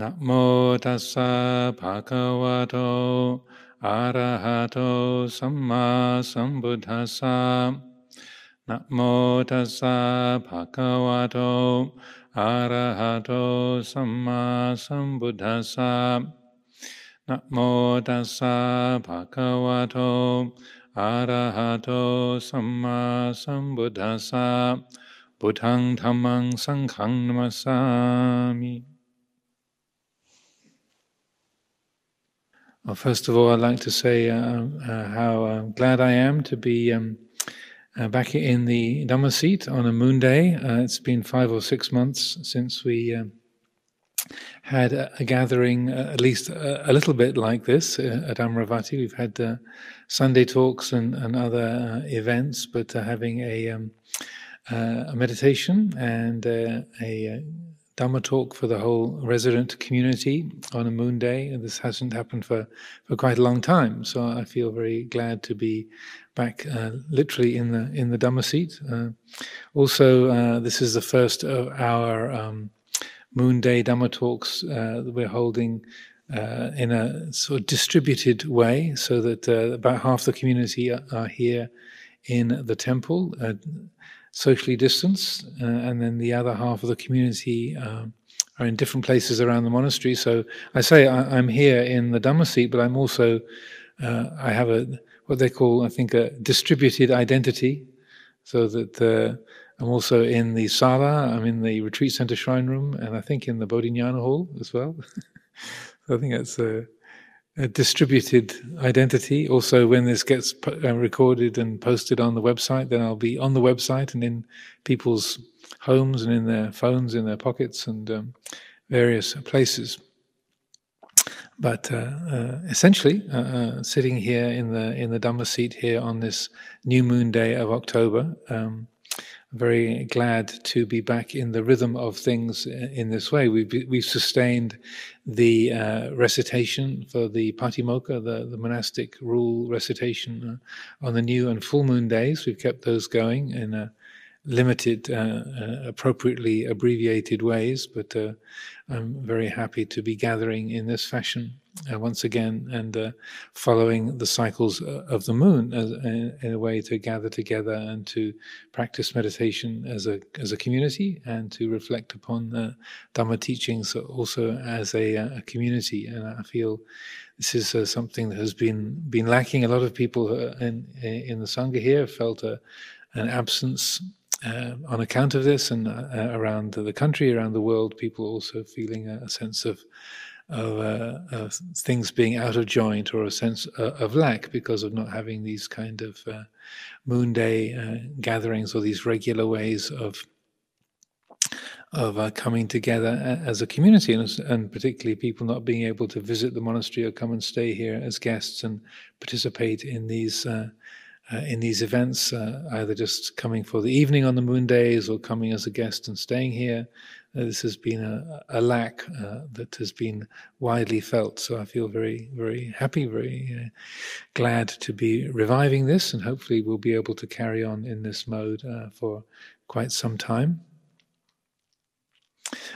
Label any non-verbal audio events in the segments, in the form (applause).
นะโมตัสสะภะคะวะโตอะระหะโตสัมมาสัมพุทธัสสะนะโมตัสสะภะคะวะโตอะระหะโตสัมมาสัมพุทธัสสะนะโมตัสสะภะคะวะโตอะระหะโตสัมมาสัมพุทธัสสะพุทธังธัมมังสังฆังนัมสสามิ Well, first of all, I'd like to say uh, uh, how uh, glad I am to be um, uh, back in the Dhamma seat on a moon day. Uh, it's been five or six months since we um, had a, a gathering, uh, at least a, a, little bit like this at Amaravati. We've had Sunday talks and, and other events, but having a, um, a meditation and a Dhamma talk for the whole resident community on a moon day. This hasn't happened for, for quite a long time. So I feel very glad to be back uh, literally in the in the Dhamma seat. Uh, also, uh, this is the first of our um, moon day Dhamma talks uh, that we're holding uh, in a sort of distributed way so that uh, about half the community are, are here in the temple socially distanced, uh, and then the other half of the community um, are in different places around the monastery. So I say I, am here in the Dhamma seat, but I'm also uh, I have a what they call I think a distributed identity, so that uh, I'm also in the sala, I'm in the retreat center shrine room, and I think in the Bodhinyana hall as well. (laughs) I think that's a a distributed identity. Also, when this gets uh, recorded and posted on the website, then I'll be on the website and in people's homes and in their phones, in their pockets, and um, various places. But uh, uh, essentially, uh, uh, sitting here in the in the Dhamma seat here on this new moon day of October, um, very glad to be back in the rhythm of things in this way. We've, we've sustained the uh, recitation for the Patimokkha, the, the monastic rule recitation uh, on the new and full moon days. We've kept those going in a limited, uh, uh appropriately abbreviated ways, but uh, I'm very happy to be gathering in this fashion uh, once again and uh, following the cycles uh, of the moon as, in, in, a way to gather together and to practice meditation as a as a community and to reflect upon the Dhamma teachings also as a, a community. And I feel this is uh, something that has been been lacking. A lot of people uh, in in the sangha here felt a, an absence uh, on account of this, and uh, around the country, around the world, people also feeling a, a sense of of, uh, of, things being out of joint or a sense uh, of lack because of not having these kind of uh, moon day uh, gatherings or these regular ways of of uh, coming together as a community and, and, particularly people not being able to visit the monastery or come and stay here as guests and participate in these uh, in these events, either just coming for the evening on the moon days or coming as a guest and staying here, uh, this has been a, a lack uh, that has been widely felt. So I feel very, very happy, very uh, glad to be reviving this, and hopefully we'll be able to carry on in this mode uh, for quite some time.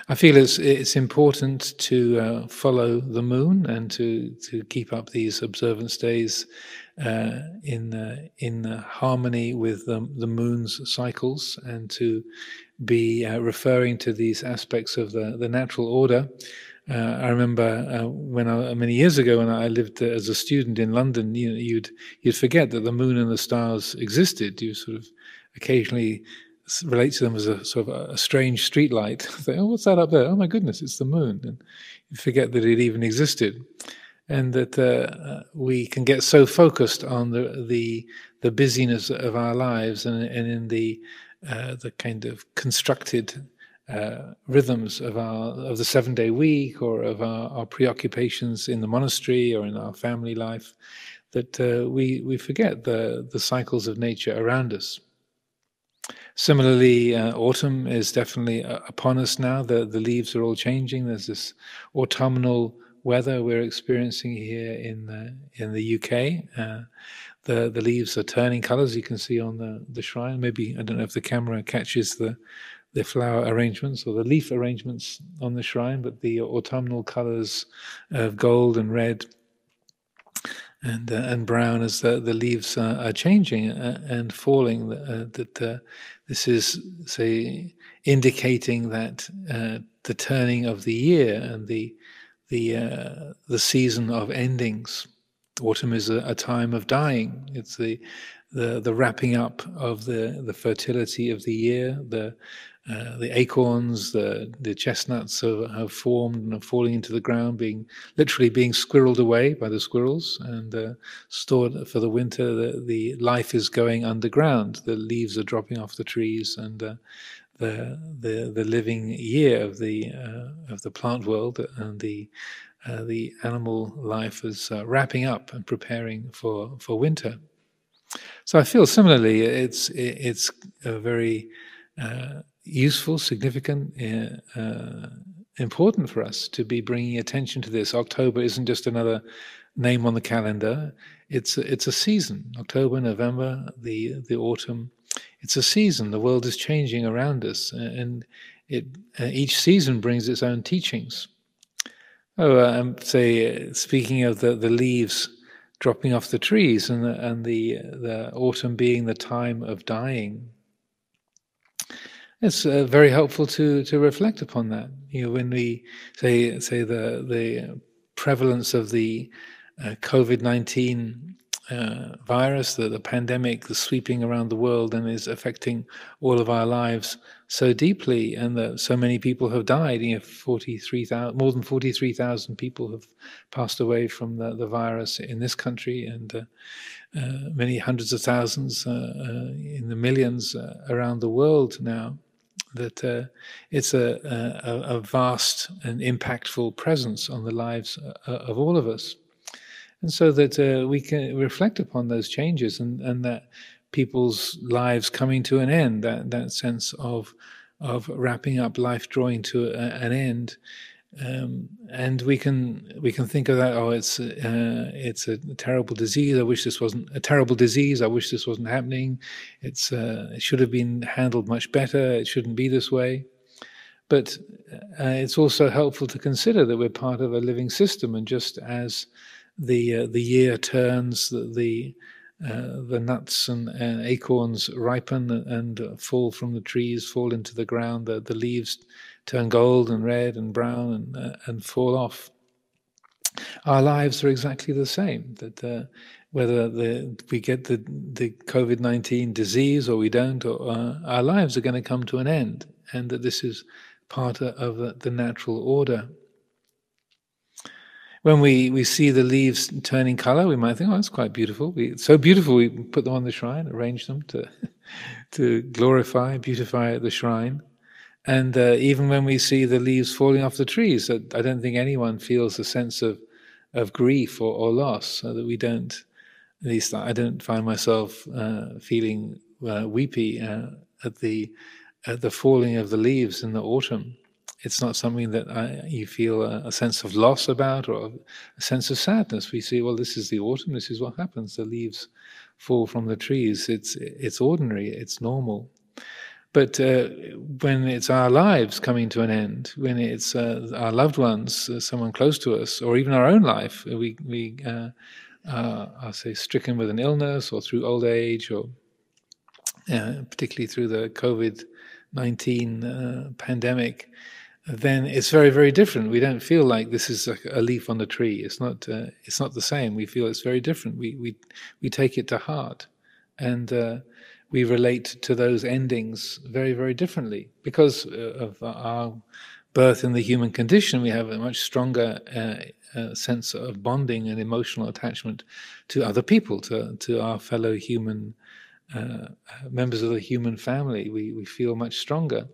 I feel it's it's important to uh, follow the moon and to to keep up these observance days uh, in uh, in harmony with the, the moon's cycles and to be uh, referring to these aspects of the, the natural order. Uh, I remember uh, when I, many years ago, when I lived as a student in London, you know, you'd you'd forget that the moon and the stars existed. You sort of occasionally relate to them as a sort of a, strange street light. (laughs) Oh, what's that up there? Oh my goodness, it's the moon, and you forget that it even existed, and that uh, we can get so focused on the the the busyness of our lives and, and in the uh, the kind of constructed uh, rhythms of our of the seven day week or of our, our, preoccupations in the monastery or in our family life that uh, we we forget the the cycles of nature around us. Similarly, uh, autumn is definitely uh, upon us now. The the leaves are all changing. There's this autumnal weather we're experiencing here in the in the UK the the leaves are turning colors. You can see on the the shrine. Maybe I don't know if the camera catches the the flower arrangements or the leaf arrangements on the shrine, but the autumnal colors of gold and red and uh, and brown as the, the leaves are changing uh, and falling. Uh, that uh, this is say indicating that uh, the turning of the year and the the the season of endings. Autumn is a, a, time of dying. It's the the the wrapping up of the the fertility of the year. The uh, the acorns, the the chestnuts have, have, formed and are falling into the ground, being literally being squirreled away by the squirrels and uh, stored for the winter. The, the life is going underground. The leaves are dropping off the trees, and uh, the the the living year of the uh, of the plant world and the uh, the animal life is wrapping up and preparing for for winter. So I feel similarly, it's it's a very uh, useful, significant, uh, uh, important for us to be bringing attention to this. October isn't just another name on the calendar; it's a, it's a season. October, November, the the autumn. It's a season. The world is changing around us, and it uh, each season brings its own teachings. Oh, um, say speaking of the the leaves dropping off the trees and the, and the the autumn being the time of dying it's uh, very helpful to to reflect upon that. You know, when we say say the the prevalence of the uh, COVID nineteen uh, virus, the, the pandemic, the sweeping around the world and is affecting all of our lives so deeply, and that so many people have died. You know, forty three thousand, more than forty three thousand people have passed away from the, the virus in this country, and uh, uh, many hundreds of thousands uh, uh, in the millions around the world now that uh, it's a, a, a, vast and impactful presence on the lives uh, of all of us. And so that uh, we can reflect upon those changes and, and that people's lives coming to an end, that, that sense of, of wrapping up life, drawing to a, an end, um, and we can we can think of that. Oh, it's uh, it's a terrible disease. I wish this wasn't a terrible disease. I wish this wasn't happening. It's uh, it should have been handled much better. It shouldn't be this way. But uh, it's also helpful to consider that we're part of a living system, and just as the uh, the year turns, the the, uh, the nuts and acorns ripen and fall from the trees, fall into the ground. The, the leaves turn gold and red and brown and, uh, and fall off. Our lives are exactly the same. That uh, whether the, we get the, the COVID 19 disease or we don't, or, uh, our lives are going to come to an end, and that this is part of the natural order. When we, we see the leaves turning color, we might think, oh, that's quite beautiful. We, it's so beautiful, we put them on the shrine, arrange them to, (laughs) to glorify, beautify the shrine. And uh, even when we see the leaves falling off the trees, I don't think anyone feels a sense of, of grief or, or loss, so that we don't, at least I don't find myself uh, feeling uh, weepy uh, at the at the falling of the leaves in the autumn. It's not something that I, you feel a, a, sense of loss about or a sense of sadness. We see, well, this is the autumn. This is what happens. The leaves fall from the trees. It's it's ordinary. It's normal. But uh, when it's our lives coming to an end, when it's uh, our loved ones, uh, someone close to us, or even our own life, uh, we, we uh, I'll say, stricken with an illness or through old age, or uh, particularly through the COVID 19 pandemic, then it's very, very different. We don't feel like this is a, a leaf on the tree. It's not. it's not the same. We feel it's very different. We we we take it to heart, and we relate to those endings very, very differently. Because uh, of our birth in the human condition, we have a much stronger uh, uh, sense of bonding and emotional attachment to other people, to, to our fellow human uh, members of the human family. We, we feel much stronger.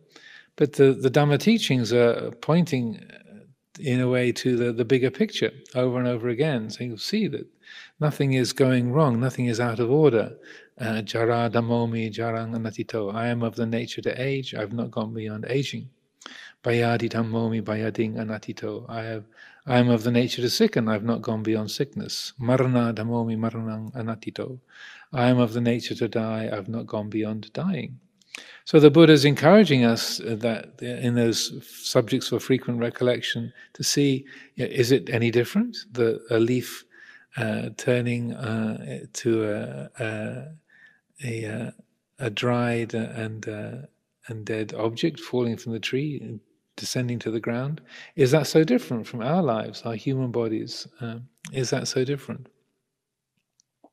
But the, the Dhamma teachings are pointing uh, in a way to the, the bigger picture over and over again. So you'll see that nothing is going wrong, nothing is out of order. Uh, Jara damomi jarang anatito. I am of the nature to age. I've not gone beyond aging. Bayadi damomi bayading anatito. I have. I am of the nature to sicken. I've not gone beyond sickness. Marana damomi maranang anatito. I am of the nature to die. I've not gone beyond dying. So the Buddha is encouraging us that in those subjects for frequent recollection to see is it any different? The a leaf uh, turning uh, to a, a, a, a dried and uh, and dead object falling from the tree, descending to the ground. Is that so different from our lives, our human bodies? Um, is that so different? Uh,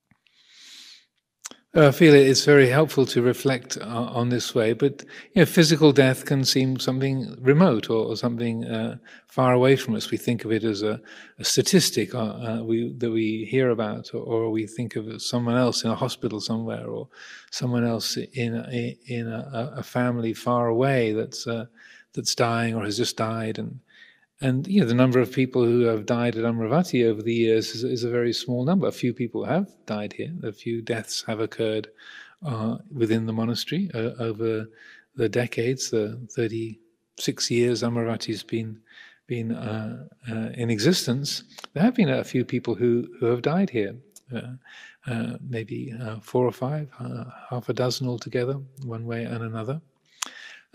I feel it's very helpful to reflect on this way, but you know, physical death can seem something remote or, or something uh, far away from us. We think of it as a, a statistic uh, uh we, that we hear about, or, or, we think of someone else in a hospital somewhere, or someone else in a, in a, a family far away that's uh, that's dying or has just died, and and you know, the number of people who have died at Amaravati over the years is, is a very small number. A few people have died here. A few deaths have occurred uh, within the monastery uh, over the decades. The 36 years Amaravati's been been uh, uh, in existence. There have been a few people who who have died here. Uh, uh, maybe four or five, half a dozen altogether, one way and another.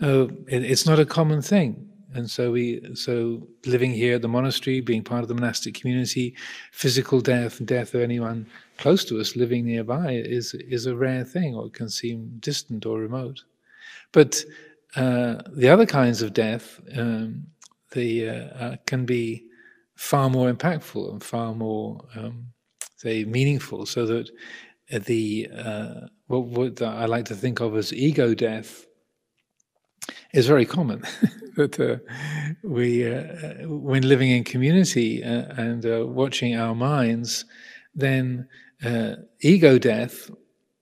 It, it's not a common thing and so we so living here at the monastery being part of the monastic community physical death and death of anyone close to us living nearby is is a rare thing or can seem distant or remote. But uh, the other kinds of death um, the uh, uh, can be far more impactful and far more um, say meaningful. So that the uh, what, what I like to think of as ego death is very common. (laughs) that uh, we, uh, when living in community uh, and uh, watching our minds, then uh, ego death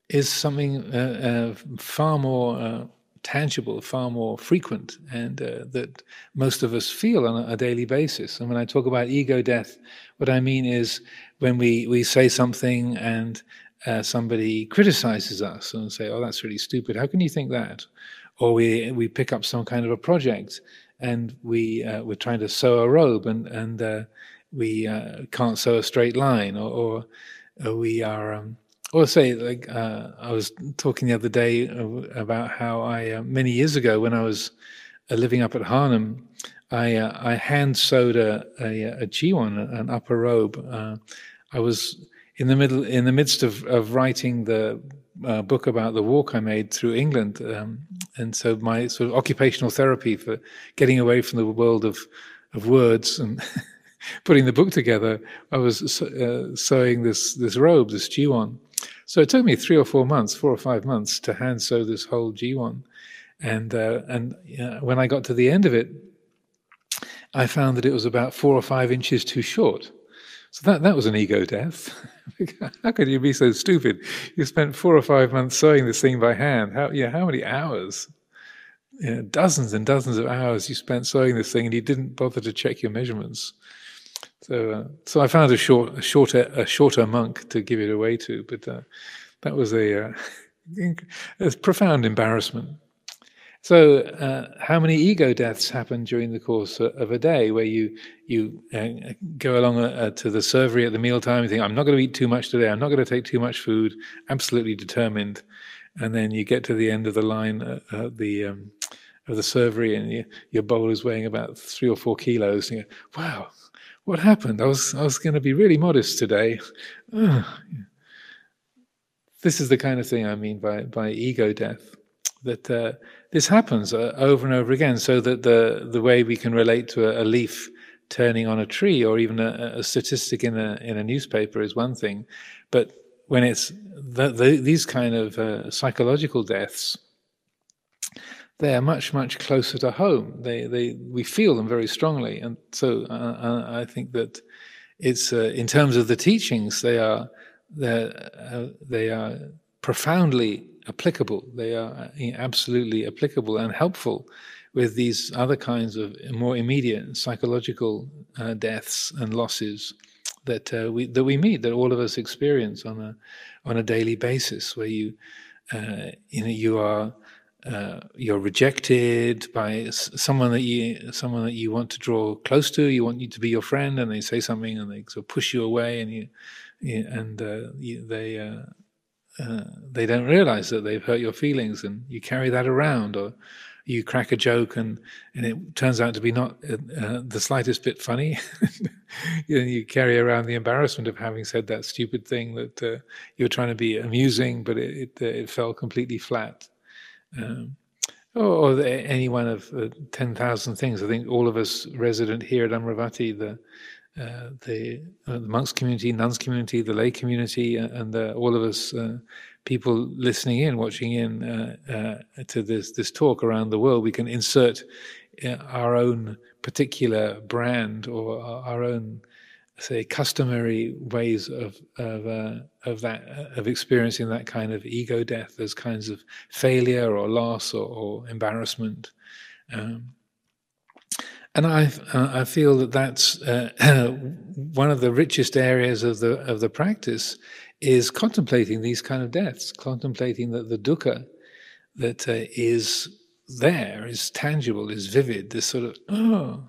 is something uh, far more tangible, far more frequent, and that most of us feel on a, a, daily basis. And when I talk about ego death, what I mean is when we, we say something and somebody criticizes us and say, "Oh, that's really stupid. How can you think that?" Or we we pick up some kind of a project and we uh, we're trying to sew a robe and and uh, we uh, can't sew a straight line or, or, or we are um, or say like uh, I was talking the other day about how I uh, many years ago when I was uh, living up at Harnham I I hand sewed a a, an upper robe. I was in the middle in the midst of, of writing the uh, book about the walk I made through England, um, and so my sort of occupational therapy for getting away from the world of of words and (laughs) putting the book together, I was uh, sewing this this robe, this jiwon. So it took me three or four months, four or five months, to hand sew this whole jiwon, and uh, and when I got to the end of it, I found that it was about four or five inches too short. So that, that was an ego death. (laughs) how could you be so stupid? You spent four or five months sewing this thing by hand. How, yeah, how many hours? You know, dozens and dozens of hours you spent sewing this thing, and you didn't bother to check your measurements. So, uh, so I found a short, a shorter, a shorter monk to give it away to, but uh, that was a, uh, (laughs) a profound embarrassment. So, uh, how many ego deaths happen during the course of a day where you you uh, go along uh, to the servery at the mealtime and think, I'm not going to eat too much today, I'm not going to take too much food, absolutely determined. And then you get to the end of the line uh, uh the um, of the servery and you, your bowl is weighing about three or four kilos. And you go, wow, what happened? I was, I was going to be really modest today. this is the kind of thing I mean by, by ego death that uh, this happens uh, over and over again, so that the the way we can relate to a, a leaf turning on a tree or even a, a, statistic in a in a newspaper is one thing, but when it's the, the, these kind of uh, psychological deaths, they are much much closer to home. They they we feel them very strongly, and so uh, uh I think that it's uh, in terms of the teachings they are uh, they are profoundly applicable. They are uh, absolutely applicable and helpful with these other kinds of more immediate psychological uh, deaths and losses that uh, we that we meet, that all of us experience on a on a daily basis, where you uh, you know you are. Uh, you're rejected by someone that you someone that you want to draw close to. You want you to be your friend, and they say something, and they sort of push you away, and you, you and uh, you, they uh, they don't realize that they've hurt your feelings, and you carry that around, or you crack a joke and and it turns out to be not uh, uh the slightest bit funny. (laughs) you, know, you carry around the embarrassment of having said that stupid thing that uh, you were trying to be amusing, but it it, uh, it fell completely flat. Um, or, or, any one of uh, ten thousand things. I think all of us resident here at Amaravati the uh, the, uh, the, monks community, nuns community, the lay community, uh, and all of us people listening in, watching in uh, uh, to this this talk around the world, we can insert uh, our own particular brand or our own, say, customary ways of of uh, of that uh, of experiencing that kind of ego death, those kinds of failure or loss or, or embarrassment. Um, and I, I feel that that's (clears throat) one of the richest areas of the of the practice is contemplating these kind of deaths, contemplating that the dukkha that uh, is there, is tangible, is vivid, this sort of, oh,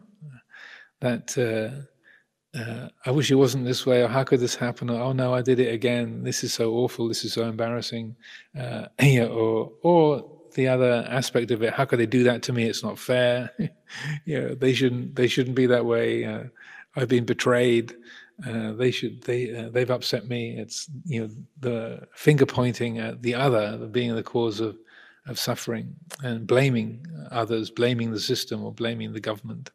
that uh, uh, I wish it wasn't this way, or how could this happen, or oh no, I did it again, this is so awful, this is so embarrassing, uh, (laughs) yeah, or, or the other aspect of it, how could they do that to me? It's not fair. (laughs) you know, they shouldn't, they shouldn't be that way. Uh, I've been betrayed. Uh, they should they uh, they've upset me it's you know the finger pointing at the other being the cause of of suffering and blaming others blaming the system or blaming the government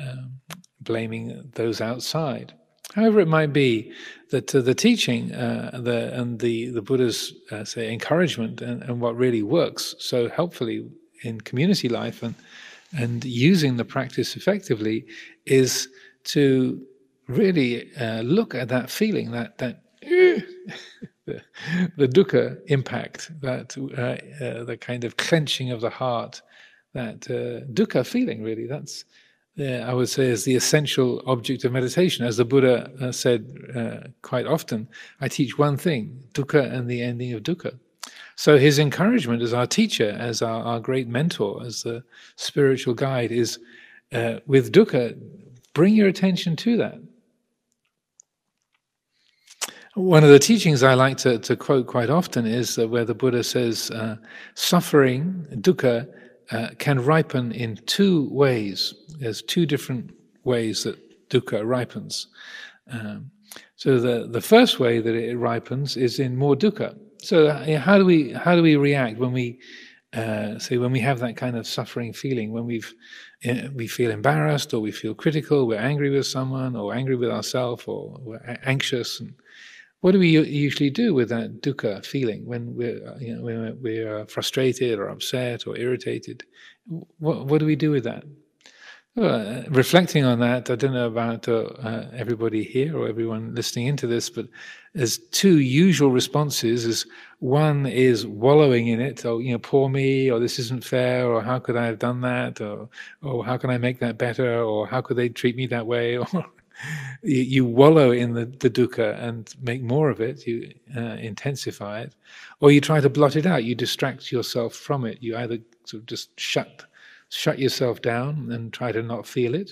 um, blaming those outside however it might be that uh, the teaching uh, the and the the buddha's uh, say encouragement and, and what really works so helpfully in community life and and using the practice effectively is to really uh, look at that feeling, that that (laughs) the, the dukkha impact, that uh, uh, the kind of clenching of the heart, that dukkha feeling. Really, that's I would say is the essential object of meditation. As the Buddha uh, said uh, quite often, I teach one thing: dukkha and the ending of dukkha. So his encouragement as our teacher, as our, our great mentor, as the spiritual guide, is with dukkha. Bring your attention to that one of the teachings I like to, to quote quite often is uh, where the Buddha says, uh, suffering, dukkha, uh, can ripen in two ways. There's two different ways that dukkha ripens. Um, so the, the first way that it ripens is in more dukkha. So uh, how do we how do we react when we uh, say when we have that kind of suffering feeling when we've uh, we feel embarrassed or we feel critical, we're angry with someone or angry with ourselves or we're anxious and what do we usually do with that dukkha feeling when we're, uh, you know, when we're frustrated or upset or irritated? What, what do we do with that? Well, reflecting on that, I don't know about uh, uh, everybody here or everyone listening into this, but there's two usual responses. Is one is wallowing in it, or you know, poor me, or this isn't fair, or how could I have done that, or or how can I make that better, or how could they treat me that way, (laughs) or you, wallow in the, the dukkha and make more of it, you uh, intensify it, or you try to blot it out, you distract yourself from it. You either sort of just shut, shut yourself down and try to not feel it,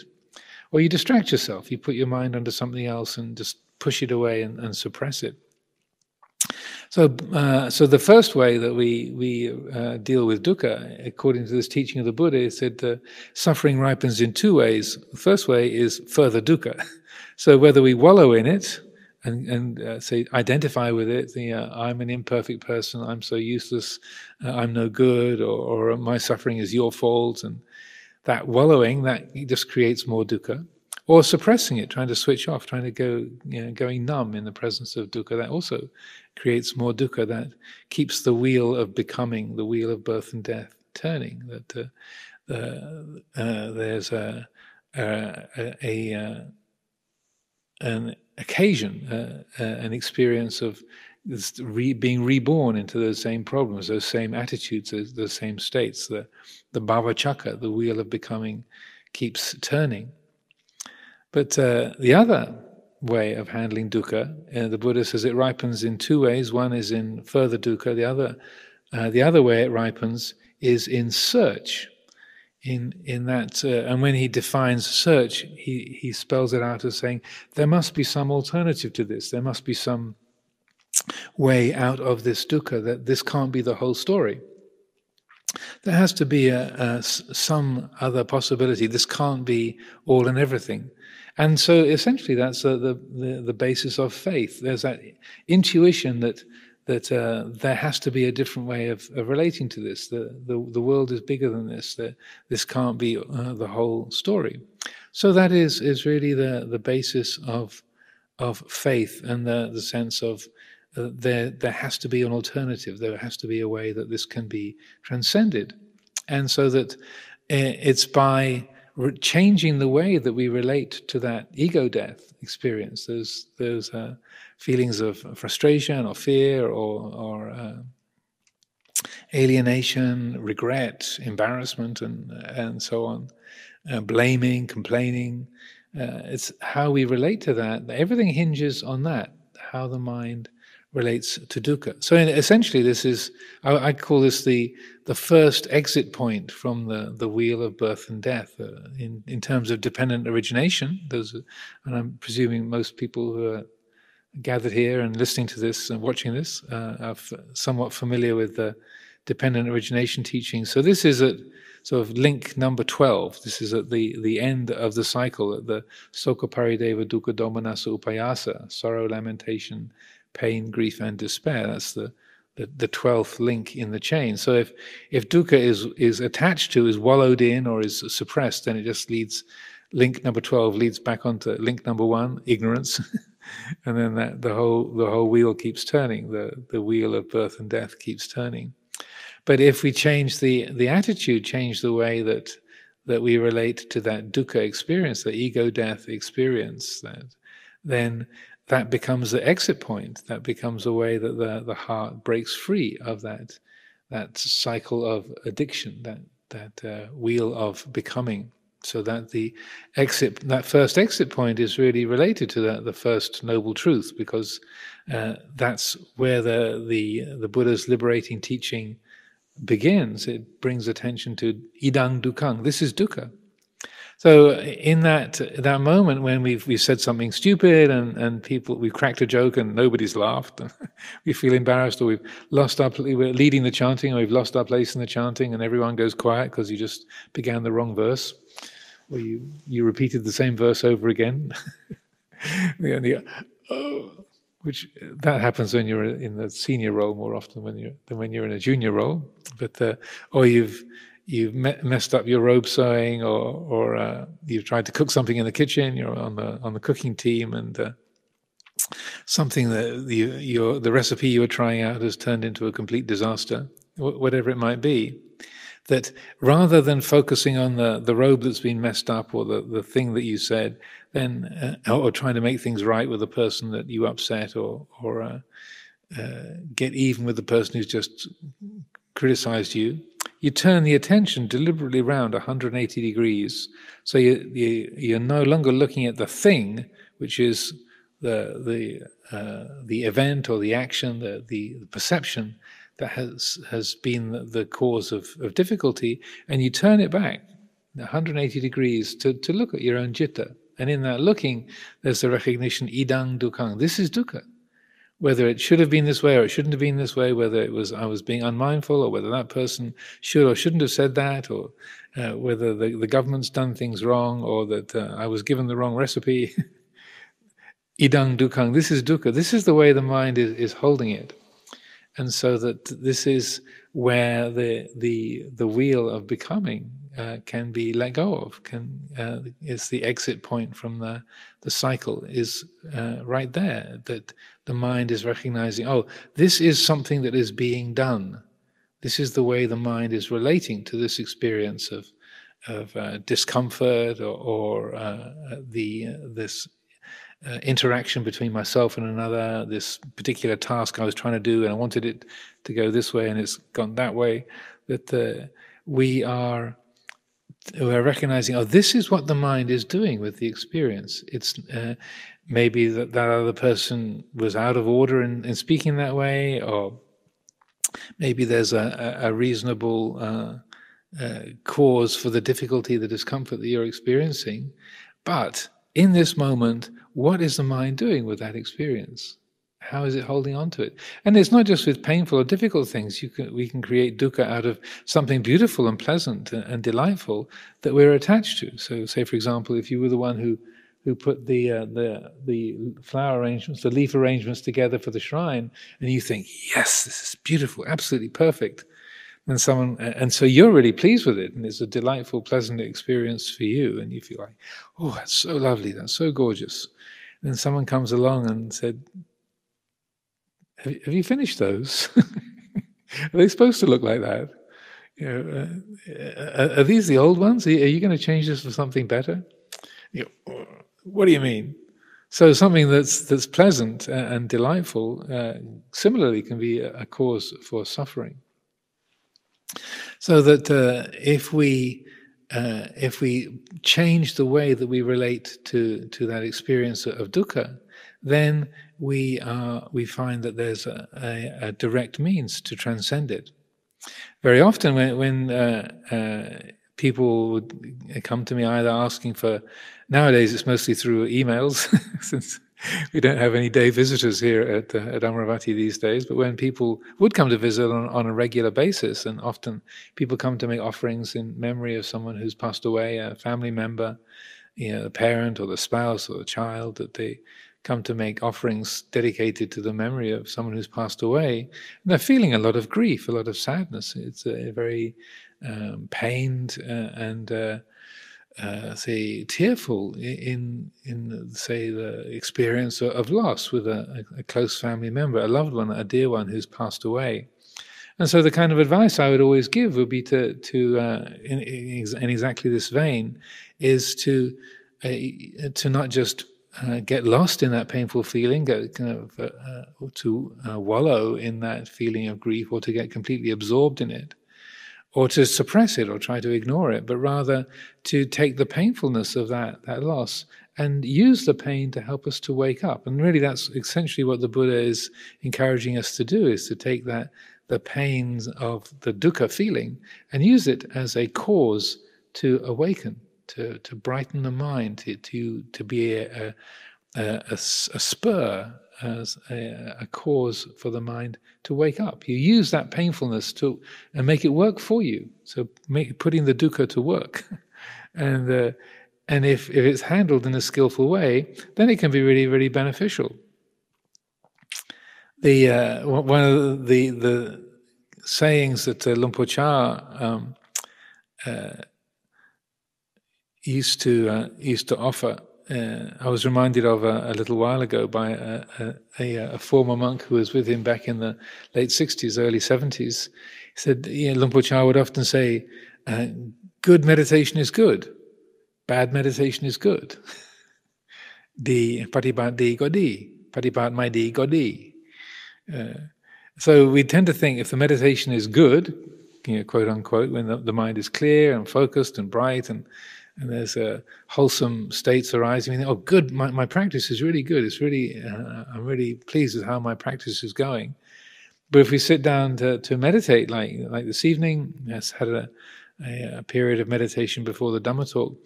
or you distract yourself, you put your mind onto something else and just push it away and, and suppress it. So, uh, so the first way that we we uh, deal with dukkha, according to this teaching of the Buddha, is that uh, suffering ripens in two ways. The first way is further dukkha. (laughs) So whether we wallow in it and, and uh, say identify with it, the, uh, I'm an imperfect person, I'm so useless, uh, I'm no good, or, or, my suffering is your fault, and that wallowing that just creates more dukkha, or suppressing it, trying to switch off, trying to go, you know, going numb in the presence of dukkha, that also creates more dukkha. That keeps the wheel of becoming, the wheel of birth and death, turning. That uh, uh, there's a, a, a an occasion, uh, uh, an experience of re- being reborn into those same problems, those same attitudes, those, those same states. The, the bhava chakra, the wheel of becoming, keeps turning. But uh, the other way of handling dukkha, uh, the Buddha says it ripens in two ways. One is in further dukkha. The other, uh, the other way it ripens is in search in in that uh, and when he defines search he he spells it out as saying there must be some alternative to this there must be some way out of this dukkha, that this can't be the whole story. There has to be a, a, some other possibility. This can't be all and everything. And so essentially, that's the, the, the basis of faith. There's that intuition that that uh, there has to be a different way of, of relating to this. The, the, the world is bigger than this. That this can't be uh, the whole story. So that is is really the the basis of of faith and the the sense of uh, there there has to be an alternative. There has to be a way that this can be transcended, and so that uh, it's by changing the way that we relate to that ego death experience. Those those uh, feelings of frustration or fear or or uh, alienation, regret, embarrassment, and and so on, uh, blaming, complaining. Uh, it's how we relate to that. Everything hinges on that. How the mind relates to dukkha. So essentially, this is I, I, call this the the first exit point from the the wheel of birth and death uh, in in terms of dependent origination. Those, and I'm presuming most people who are gathered here and listening to this and watching this uh, are f- somewhat familiar with the dependent origination teaching. So this is at sort of link number 12. This is at the, the end of the cycle, at the Soka Parideva Dukkha Domanassa Upayasa, sorrow, lamentation, pain, grief, and despair. That's the the, the twelfth link in the chain. So if if dukkha is is attached to, is wallowed in, or is suppressed, then it just leads. Link number twelve leads back onto link number one, ignorance, (laughs) and then that the whole the whole wheel keeps turning. The the wheel of birth and death keeps turning. But if we change the the attitude, change the way that that we relate to that dukkha experience, the ego death experience, that then that becomes the exit point. That becomes a way that the, the heart breaks free of that that cycle of addiction, that that uh, wheel of becoming. So that the exit, that first exit point, is really related to that, the first noble truth, because uh, that's where the the the Buddha's liberating teaching begins. It brings attention to idang dukkang. This is dukkha. So in that that moment when we've we said something stupid and, and people we've cracked a joke and nobody's laughed, (laughs) we feel embarrassed or we've lost our we're leading the chanting or we've lost our place in the chanting and everyone goes quiet because you just began the wrong verse or you you repeated the same verse over again. (laughs) the, the, oh, which that happens when you're in the senior role more often when you're than when you're in a junior role. But uh, or you've you've me- messed up your robe sewing, or or uh, you've tried to cook something in the kitchen. You're on the on the cooking team, and uh, something that the your the recipe you were trying out has turned into a complete disaster, whatever it might be. That rather than focusing on the, the robe that's been messed up or the, the thing that you said, then uh, or trying to make things right with the person that you upset or or uh, uh, get even with the person who's just criticized you, you turn the attention deliberately around 180 degrees. So you, you, you're no longer looking at the thing, which is the, the, uh, the event or the action, the, the perception that has, has been the, cause of, of difficulty, and you turn it back 180 degrees to, to look at your own jitta. And in that looking, there's the recognition, idang dukkang. This is dukkha whether it should have been this way or it shouldn't have been this way, whether it was I was being unmindful or whether that person should or shouldn't have said that, or uh, whether the, the government's done things wrong or that uh, I was given the wrong recipe. (laughs) Idang dukkang, this is dukkha. This is the way the mind is, is holding it. And so that this is where the the the wheel of becoming uh, can be let go of. Can uh, is the exit point from the the cycle is uh, right there. That the mind is recognizing, oh, this is something that is being done. This is the way the mind is relating to this experience of of uh, discomfort or, or uh, the this uh, interaction between myself and another, this particular task I was trying to do, and I wanted it to go this way, and it's gone that way. That uh, we are we're recognizing, oh, this is what the mind is doing with the experience. It's uh, maybe that that other person was out of order in, in speaking that way, or maybe there's a, a reasonable uh, uh, cause for the difficulty, the discomfort that you're experiencing. But in this moment, what is the mind doing with that experience? How is it holding on to it? And it's not just with painful or difficult things. You can, we can create dukkha out of something beautiful and pleasant and, and delightful that we're attached to. So, say for example, if you were the one who who put the uh, the the flower arrangements, the leaf arrangements together for the shrine, and you think, yes, this is beautiful, absolutely perfect. And someone, and so you're really pleased with it, and it's a delightful, pleasant experience for you, and you feel like, oh, that's so lovely, that's so gorgeous. And then someone comes along and said, have, have you finished those? (laughs) are they supposed to look like that? You know, uh, are, these the old ones? Are you going to change this for something better? You know, what do you mean? So something that's that's pleasant and delightful, uh, similarly, can be a cause for suffering. So that uh, if we uh, if we change the way that we relate to to that experience of dukkha, then we are we find that there's a, a, a direct means to transcend it. Very often, when, when uh, uh, people would come to me either asking for Nowadays, it's mostly through emails, (laughs) since we don't have any day visitors here at, uh, at Amaravati these days. But when people would come to visit on, on a regular basis, and often people come to make offerings in memory of someone who's passed away, a family member, you know, the parent or the spouse or the child, that they come to make offerings dedicated to the memory of someone who's passed away. And they're feeling a lot of grief, a lot of sadness. It's a very um, pained uh, and uh, uh, say tearful in in say the experience of loss with a, a, close family member, a loved one, a dear one who's passed away. And so the kind of advice I would always give would be to to uh, in, in, exactly this vein is to uh, to not just uh, get lost in that painful feeling, get kind of uh, to uh, wallow in that feeling of grief, or to get completely absorbed in it, or to suppress it or try to ignore it, but rather to take the painfulness of that, that loss and use the pain to help us to wake up. And really that's essentially what the Buddha is encouraging us to do is to take that the pains of the dukkha feeling and use it as a cause to awaken, to, to brighten the mind, to, to, to be a, a, a, a spur as a, a, cause for the mind to wake up. You use that painfulness to and make it work for you. So make, putting the dukkha to work, (laughs) and uh, and if if it's handled in a skillful way, then it can be really really beneficial. The uh, one of the the sayings that uh, Luang Por Chah um, uh, used to uh, used to offer uh, I was reminded of a, a, little while ago by a, a, a, former monk who was with him back in the late 60s, early 70s. He said, you know, Luang Por Chah would often say, uh, good meditation is good, bad meditation is good. (laughs) Di patipat di godi, patipat mai di godi. Uh, so we tend to think if the meditation is good, you know, quote unquote, when the, the mind is clear and focused and bright and and there's a wholesome states arising. oh, good, my, my practice is really good. It's really, uh, I'm really pleased with how my practice is going. But if we sit down to, to meditate, like like this evening, yes, had a, a, a period of meditation before the Dhamma talk,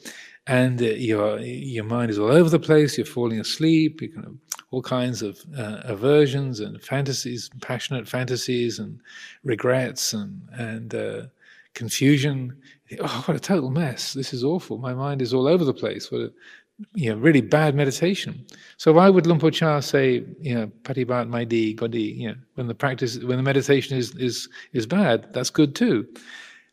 and uh, your your mind is all over the place. You're falling asleep. You kind of all kinds of uh, aversions and fantasies, passionate fantasies, and regrets, and and uh, confusion. Oh, what a total mess! This is awful. My mind is all over the place. What a you know, really bad meditation. So why would Luang Por Chah say, you know, patibat maidi godi, you know, when the practice, when the meditation is is is bad, that's good too,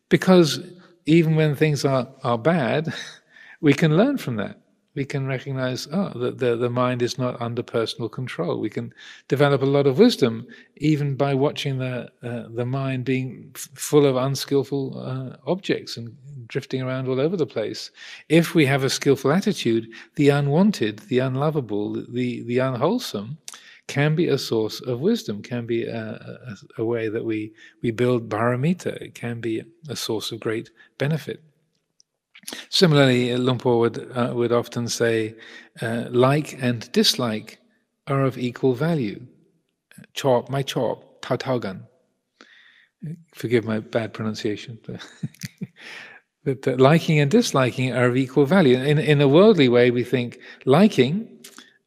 because even when things are are bad, (laughs) we can learn from that we can recognize oh that the, the mind is not under personal control. We can develop a lot of wisdom even by watching the uh, the mind being f- full of unskillful uh, objects and drifting around all over the place. If we have a skillful attitude the unwanted the unlovable the the unwholesome can be a source of wisdom, can be a, a, a way that we, we build paramita, it can be a source of great benefit. Similarly, Luang Por would, uh, would often say, uh, like and dislike are of equal value. Chop, my chop, tau tau gan. Forgive my bad pronunciation. but (laughs) liking and disliking are of equal value. In, in a worldly way, we think liking,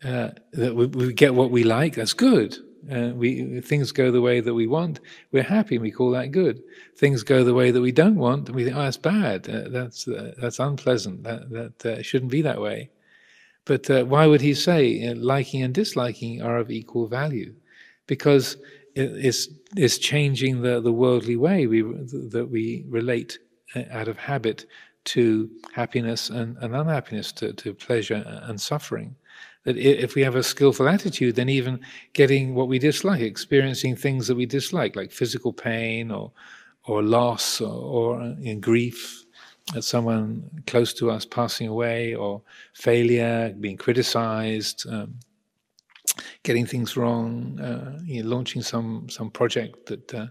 uh, that we, we, get what we like, that's good. Uh, we things go the way that we want, we're happy, and we call that good. Things go the way that we don't want, and we think, oh, that's bad. Uh, that's uh, that's unpleasant. That that uh, shouldn't be that way. But uh, why would he say liking and disliking are of equal value? Because it's, it's changing the, the worldly way we, that we relate out of habit to happiness and, and unhappiness, to, to pleasure and suffering. That if we have a skillful attitude, then even getting what we dislike, experiencing things that we dislike, like physical pain or, or loss or, or uh, grief, at someone close to us passing away, or failure, being criticized, um, getting things wrong, uh, you know, launching some some project that uh,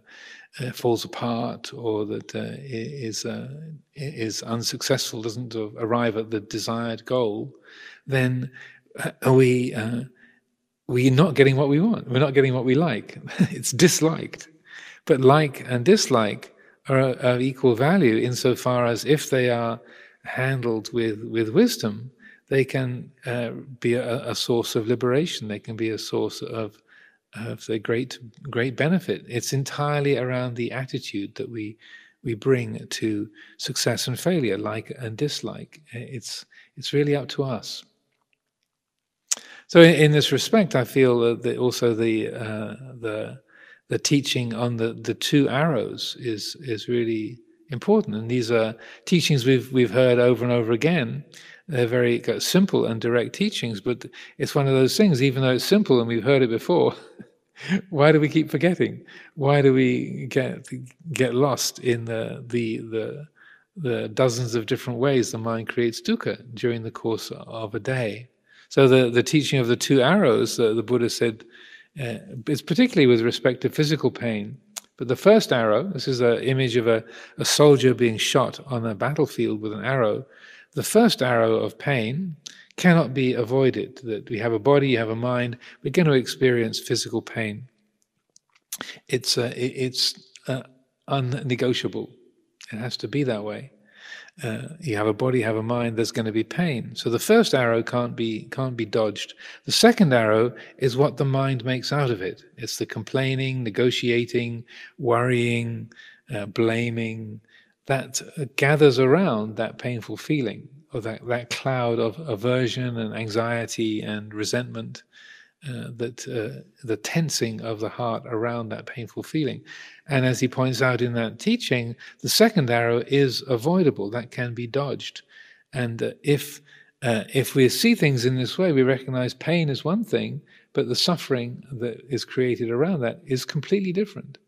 uh, falls apart or that uh, is uh, is unsuccessful, doesn't arrive at the desired goal, then uh, we we're not getting what we want. We're not getting what we like. (laughs) it's disliked, but like and dislike are of equal value insofar as if they are handled with with wisdom, they can uh, be a, a, source of liberation. They can be a source of of the great great benefit. It's entirely around the attitude that we we bring to success and failure, like and dislike. It's it's really up to us. So, in, in this respect, I feel that also the uh, the the teaching on the, the two arrows is is really important, and these are teachings we've we've heard over and over again. They're very simple and direct teachings, but it's one of those things. Even though it's simple and we've heard it before, (laughs) why do we keep forgetting? Why do we get get lost in the the the the dozens of different ways the mind creates dukkha during the course of a day? So the the teaching of the two arrows, uh, the Buddha said, uh, is particularly with respect to physical pain. But the first arrow, this is an image of a, a soldier being shot on a battlefield with an arrow. The first arrow of pain cannot be avoided. That we have a body, you have a mind, we're going to experience physical pain. It's uh, it's uh, unnegotiable. It has to be that way. Uh, you have a body, you have a mind. There's going to be pain. So the first arrow can't be can't be dodged. The second arrow is what the mind makes out of it. It's the complaining, negotiating, worrying, uh, blaming, that gathers around that painful feeling or that, that cloud of aversion and anxiety and resentment, uh, that uh, the tensing of the heart around that painful feeling. And as he points out in that teaching, the second arrow is avoidable, that can be dodged. And uh, if uh, if we see things in this way, we recognize pain is one thing, but the suffering that is created around that is completely different.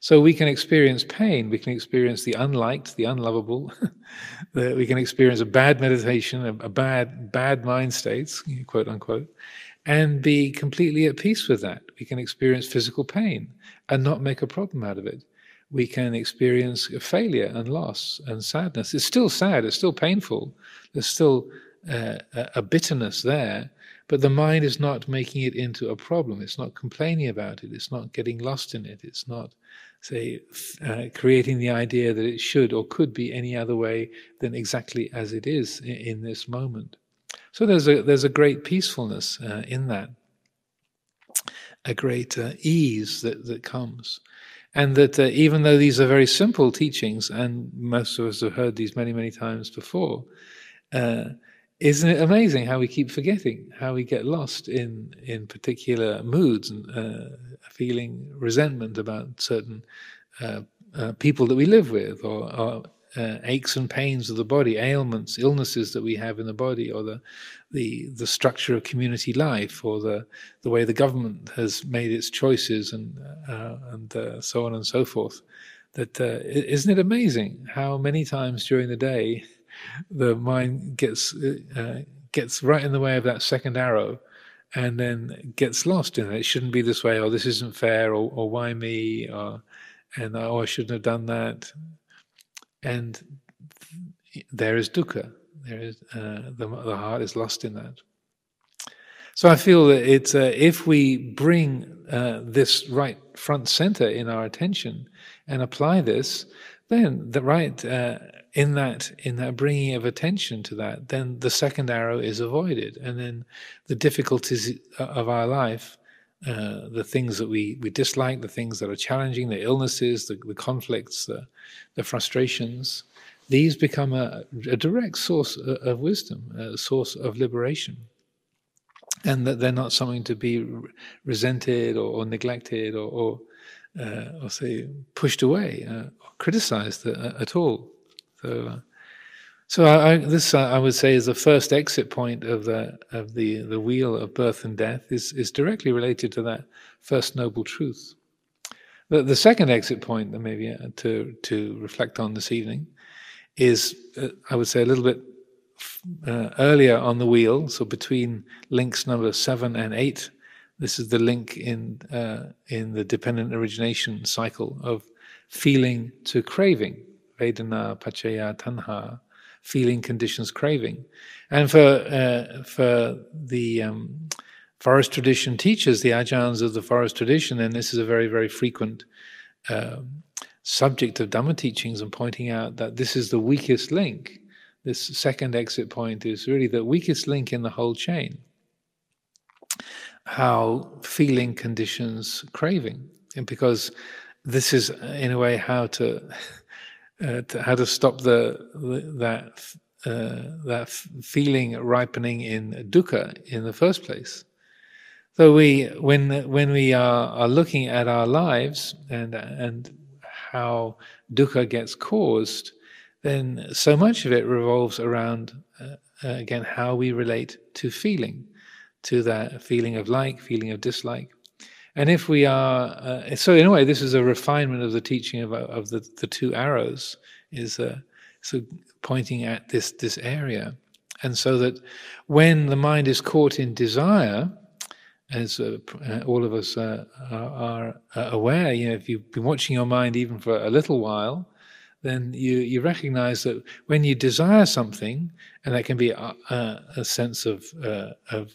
So we can experience pain, we can experience the unliked, the unlovable, (laughs) we can experience a bad meditation, a, a bad, bad mind states, quote unquote, and be completely at peace with that. We can experience physical pain and not make a problem out of it. We can experience failure and loss and sadness. It's still sad, it's still painful, there's still uh, a bitterness there, but the mind is not making it into a problem. It's not complaining about it. It's not getting lost in it. It's not say, uh, creating the idea that it should or could be any other way than exactly as it is in, in this moment. So there's a there's a great peacefulness uh, in that, a great uh, ease that that comes, and that uh, even though these are very simple teachings, and most of us have heard these many many times before. Uh, isn't it amazing how we keep forgetting, how we get lost in in particular moods and uh, feeling resentment about certain uh, uh, people that we live with, or, or uh, aches and pains of the body, ailments, illnesses that we have in the body, or the the the structure of community life, or the the way the government has made its choices, and uh, and uh, so on and so forth. That isn't it amazing how many times during the day (laughs) the mind gets uh, gets right in the way of that second arrow and then gets lost in it. It shouldn't be this way, or this isn't fair, or, or why me, or and oh, I shouldn't have done that. And there is dukkha. There is uh, the, the heart is lost in that. So I feel that it's uh, if we bring uh, this right front center in our attention and apply this, then the right uh, in that in that bringing of attention to that, then the second arrow is avoided, and then the difficulties of our life uh, the things that we, we dislike, the things that are challenging, the illnesses, the, the conflicts, the, the frustrations, these become a, a direct source of wisdom, a source of liberation. And that they're not something to be resented or, or neglected or, or, uh, or, say, pushed away uh, or criticized uh, at all. So, uh, so I, this I would say is the first exit point of the of the the wheel of birth and death is is directly related to that first noble truth. The, the second exit point that maybe uh, to to reflect on this evening is uh, I would say a little bit uh, earlier on the wheel, so between links number seven and eight. This is the link in uh, in the dependent origination cycle of feeling to craving, Vedana Paccaya Tanha feeling, conditions, craving. And for uh, for the um, forest tradition teachers, the ajahns of the forest tradition, and this is a very very frequent um, subject of Dhamma teachings, and pointing out that this is the weakest link. This second exit point is really the weakest link in the whole chain. How feeling conditions craving, and because this is in a way how to (laughs) uh, to how to stop the, the that uh, that feeling ripening in dukkha in the first place. So we, when when we are, are looking at our lives and and how dukkha gets caused, then so much of it revolves around uh, again how we relate to feeling, to that feeling of like, feeling of dislike. And if we are, uh, so in a way, this is a refinement of the teaching of, of the, the two arrows, is uh, so pointing at this this area, and so that when the mind is caught in desire, as uh, uh all of us uh, are, are, aware, you know, if you've been watching your mind even for a little while, then you you recognize that when you desire something, and that can be a, a, a sense of uh, of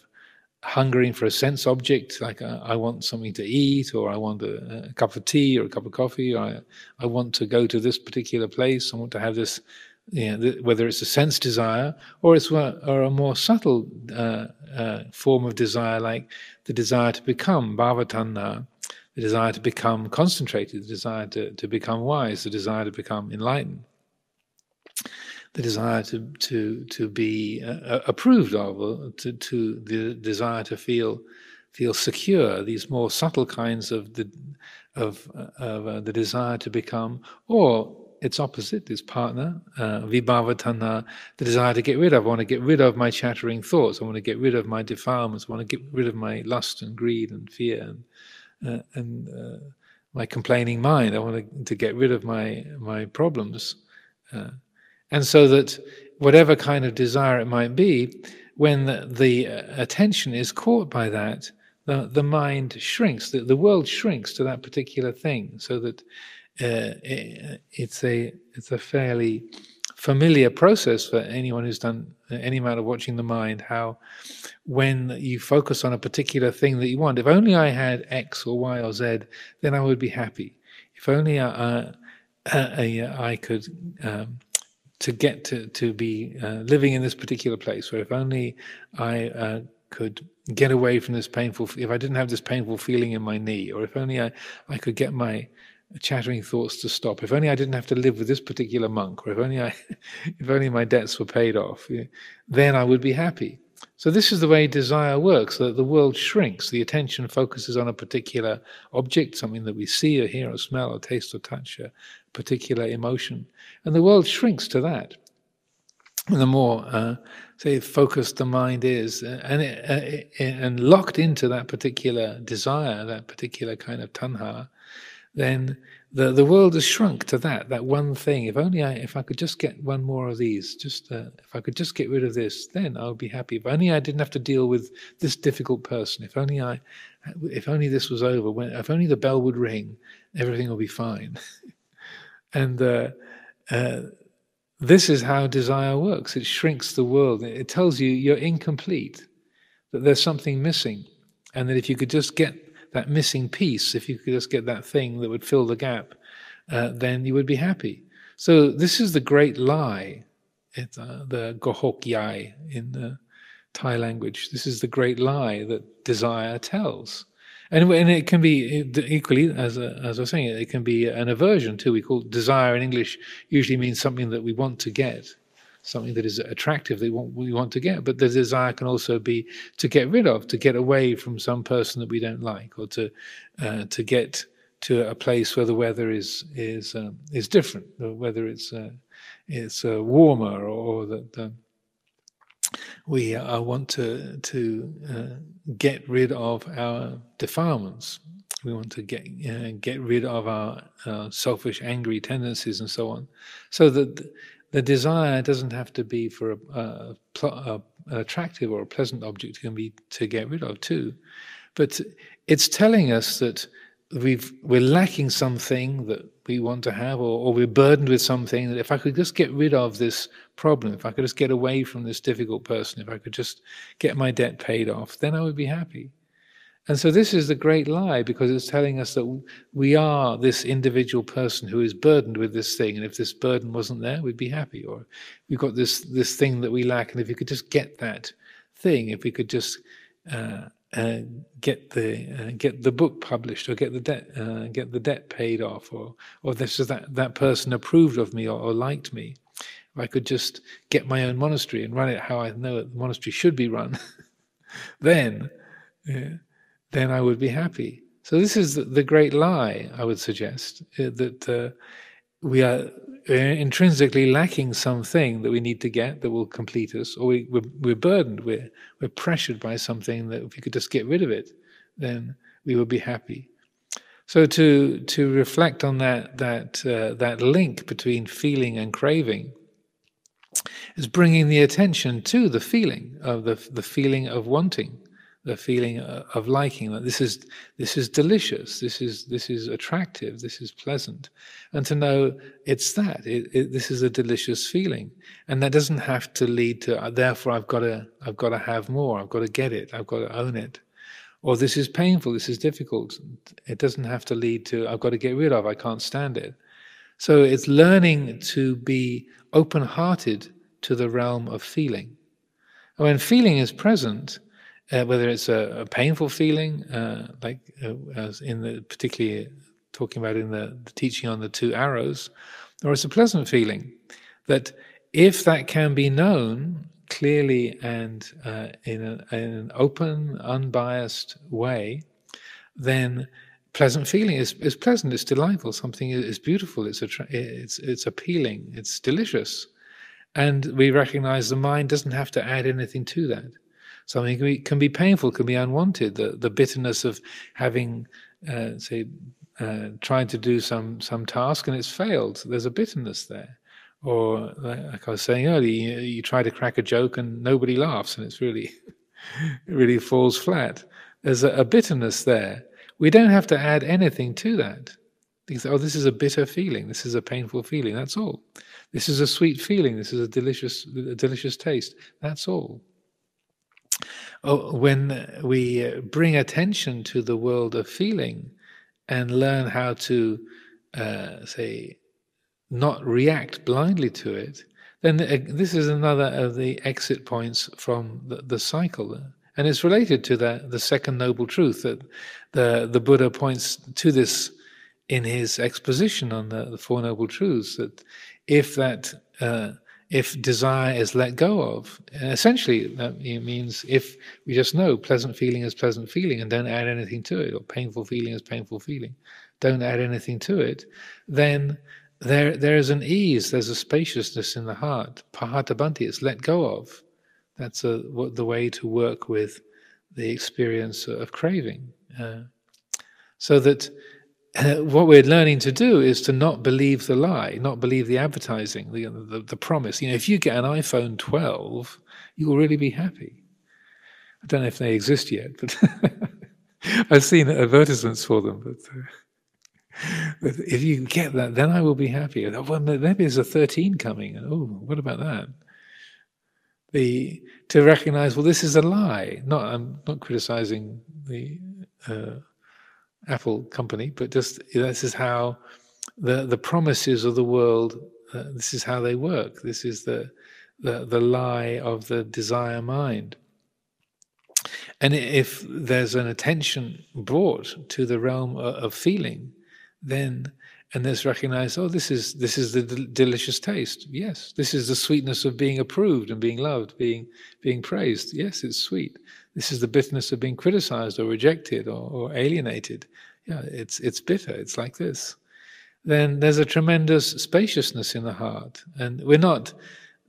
hungering for a sense object, like uh, I want something to eat, or I want a, a, cup of tea or a cup of coffee, or I, I want to go to this particular place, I want to have this, you know, th- whether it's a sense desire or it's a, or a more subtle uh, uh, form of desire, like the desire to become bhavatanha, the desire to become concentrated, the desire to, to become wise, the desire to become enlightened the desire to to to be uh, approved of, or to to the desire to feel feel secure. These more subtle kinds of the of, of uh, the desire to become, or its opposite, its partner, uh, vibhava the desire to get rid of. I want to get rid of my chattering thoughts. I want to get rid of my defilements. I want to get rid of my lust and greed and fear and uh, and uh, my complaining mind. I want to, to get rid of my my problems. Uh, and so that whatever kind of desire it might be, when the, the uh, attention is caught by that, the, the mind shrinks, the, the world shrinks to that particular thing, so that uh, it, it's a it's a fairly familiar process for anyone who's done any amount of watching the mind. How, when you focus on a particular thing that you want, if only I had X or Y or Z, then I would be happy. If only I, uh, I could um, to get to to be uh, living in this particular place where if only I uh, could get away from this painful if I didn't have this painful feeling in my knee or if only I, I could get my chattering thoughts to stop if only I didn't have to live with this particular monk or if only I (laughs) if only my debts were paid off then I would be happy so this is the way desire works that the world shrinks the attention focuses on a particular object something that we see or hear or smell or taste or touch a particular emotion and the world shrinks to that. And the more, uh, say, focused the mind is, uh, and it, uh, it, and locked into that particular desire, that particular kind of tanha, then the the world has shrunk to that that one thing. If only I, if I could just get one more of these, just uh, if I could just get rid of this, then I would be happy. If only I didn't have to deal with this difficult person. If only I, if only this was over. When if only the bell would ring, everything will be fine. (laughs) and uh, uh, this is how desire works. It shrinks the world. It tells you you're incomplete, that there's something missing, and that if you could just get that missing piece, if you could just get that thing that would fill the gap, uh, then you would be happy. So this is the great lie, it's, uh, the gohok yai in the Thai language. This is the great lie that desire tells. And, and it can be equally, as, a, as I was saying, it can be an aversion too. We call desire in English usually means something that we want to get, something that is attractive that we want, to get. But the desire can also be to get rid of, to get away from some person that we don't like, or to uh, to get to a place where the weather is is um, is different, whether it's uh, it's uh, warmer or, or that um, we uh, want to to uh, get rid of our defilements. We want to get uh, get rid of our uh, selfish, angry tendencies and so on, so that the desire doesn't have to be for a, a, a, an attractive or a pleasant object. Can be to get rid of too, but it's telling us that we've we're lacking something that we want to have, or, or we're burdened with something that if I could just get rid of this problem, if I could just get away from this difficult person, if I could just get my debt paid off, then I would be happy. And so this is the great lie because it's telling us that we are this individual person who is burdened with this thing, and if this burden wasn't there, we'd be happy. Or we've got this this thing that we lack, and if we could just get that thing, if we could just uh, uh, get the uh, get the book published or get the debt uh, get the debt paid off or or this is that that person approved of me or, or, liked me if I could just get my own monastery and run it how I know the monastery should be run (laughs) then then I would be happy so this is the, great lie I would suggest uh, that uh, we are intrinsically lacking something that we need to get that will complete us, or we, we're, we're burdened, we're, we're pressured by something that if we could just get rid of it, then we would be happy. So to to reflect on that that uh, that link between feeling and craving is bringing the attention to the feeling of the the feeling of wanting, the feeling of liking that this is this is delicious this is this is attractive this is pleasant. And to know it's that it, it, this is a delicious feeling. And that doesn't have to lead to uh, therefore i've got to i've got to have more i've got to get it i've got to own it. Or this is painful this is difficult it doesn't have to lead to i've got to get rid of i can't stand it. So it's learning to be open-hearted to the realm of feeling. And when feeling is present uh, whether it's a, a painful feeling, uh, like uh, as in the particularly talking about in the, the, teaching on the two arrows, or it's a pleasant feeling. That if that can be known clearly and uh, in, a, in, an open, unbiased way, then pleasant feeling is, is pleasant. It's delightful. Something is beautiful. It's attra- it's it's appealing. It's delicious, and we recognize the mind doesn't have to add anything to that. Something can be, can be painful, can be unwanted. The, the bitterness of having, uh, say, uh, trying to do some, some task and it's failed. There's a bitterness there. Or, like I was saying earlier, you, you try to crack a joke and nobody laughs and it's really, (laughs) it really falls flat. There's a, a bitterness there. We don't have to add anything to that. Oh, this is a bitter feeling. This is a painful feeling. That's all. This is a sweet feeling. This is a delicious, a delicious taste. That's all. Oh, when we bring attention to the world of feeling and learn how to, uh, say, not react blindly to it, then uh, this is another of the exit points from the, the cycle. And it's related to the, the second noble truth that the, the Buddha points to this in his exposition on the, the Four Noble Truths that if that uh, if desire is let go of. essentially, that means if we just know pleasant feeling is pleasant feeling and don't add anything to it, or painful feeling is painful feeling, don't add anything to it, then there there is an ease, there's a spaciousness in the heart. Pahatabandhi is let go of. That's a, what, the way to work with the experience of craving. Uh, so that (laughs) what we're learning to do is to not believe the lie, not believe the advertising, the, the, the promise. You know, if you get an iPhone 12, you will really be happy. I don't know if they exist yet, but (laughs) I've seen advertisements for them. But, uh, but, if you get that, then I will be happy. Well, maybe there's a 13 coming. Oh, what about that? The to recognize, well, this is a lie. Not I'm not criticizing the. Uh, Apple company, but just this is how the the promises of the world. Uh, this is how they work. This is the the the lie of the desire mind. And if there's an attention brought to the realm of feeling, then and there's recognized, oh, this is this is the delicious taste. Yes, this is the sweetness of being approved and being loved, being being praised. Yes, it's sweet. This is the bitterness of being criticized or rejected or, or alienated. Yeah, it's it's bitter. It's like this. Then there's a tremendous spaciousness in the heart, and we're not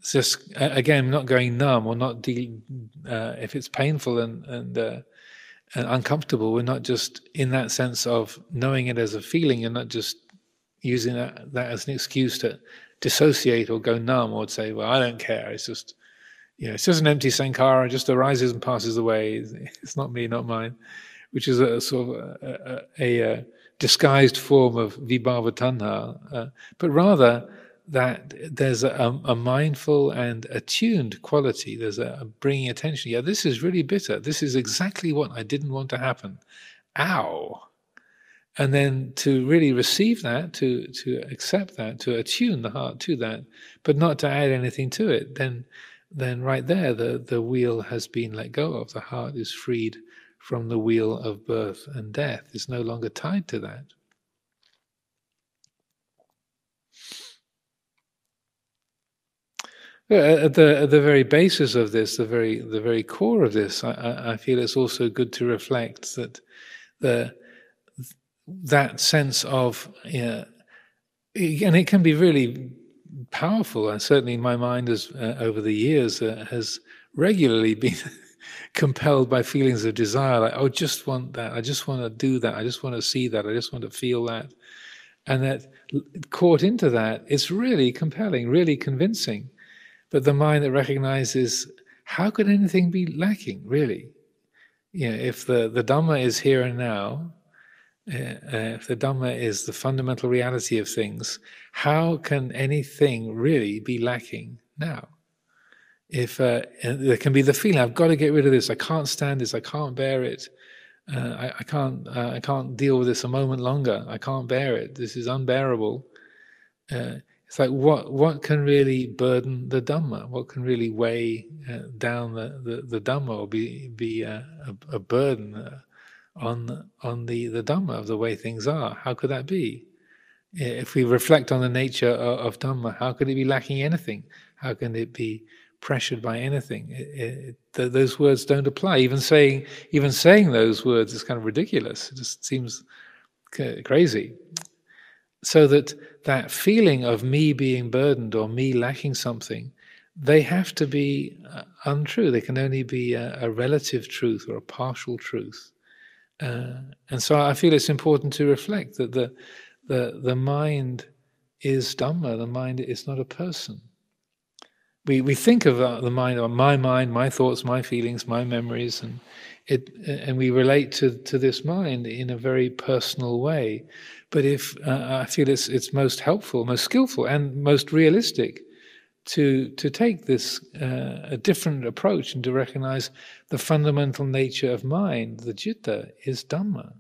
just again not going numb or not de- uh, if it's painful and and uh, and uncomfortable. We're not just in that sense of knowing it as a feeling and not just using that, that as an excuse to dissociate or go numb or say, well, I don't care. It's just, know, it's just an empty sankara, just arises and passes away. (laughs) It's not me, not mine, which is a sort of a, a, a disguised form of vibhava tanha, uh, but rather that there's a, a, mindful and attuned quality. There's a, a bringing attention. Yeah, this is really bitter. This is exactly what I didn't want to happen. Ow and then to really receive that, to to accept that, to attune the heart to that, but not to add anything to it, then then right there the, the wheel has been let go of. The heart is freed from the wheel of birth and death. It's no longer tied to that. At the at the very basis of this, the very the very core of this, I, I feel it's also good to reflect that the that sense of, know, and it can be really powerful. And certainly, my mind has, uh, over the years, uh, has regularly been (laughs) compelled by feelings of desire, like, oh, just want that. I just want to do that. I just want to see that. I just want to feel that. And that caught into that, it's really compelling, really convincing. But the mind that recognizes, how could anything be lacking, really? You know, if the, the Dhamma is here and now, uh, if the Dhamma is the fundamental reality of things, how can anything really be lacking now? If uh, there can be the feeling, I've got to get rid of this, I can't stand this, I can't bear it, uh, I, I, can't, uh, I can't deal with this a moment longer, I can't bear it, this is unbearable. Uh, it's like what what can really burden the Dhamma? What can really weigh uh, down the, the, the Dhamma or be be a, a burden? on on the the Dhamma of the way things are. How could that be? If we reflect on the nature of, of Dhamma, how could it be lacking anything? How can it be pressured by anything? It, it, those words don't apply. Even saying even saying those words is kind of ridiculous. It just seems crazy. So that that feeling of me being burdened or me lacking something, they have to be uh, untrue. They can only be a, a relative truth or a partial truth. Uh, and so I feel it's important to reflect that the, the, the mind is Dhamma, the mind is not a person. We, we think of uh, the mind, my mind, my thoughts, my feelings, my memories, and it, and we relate to, to this mind in a very personal way. But if uh, I feel it's, it's most helpful, most skillful, and most realistic to to take this uh, a different approach and to recognize the fundamental nature of mind. The citta is dhamma.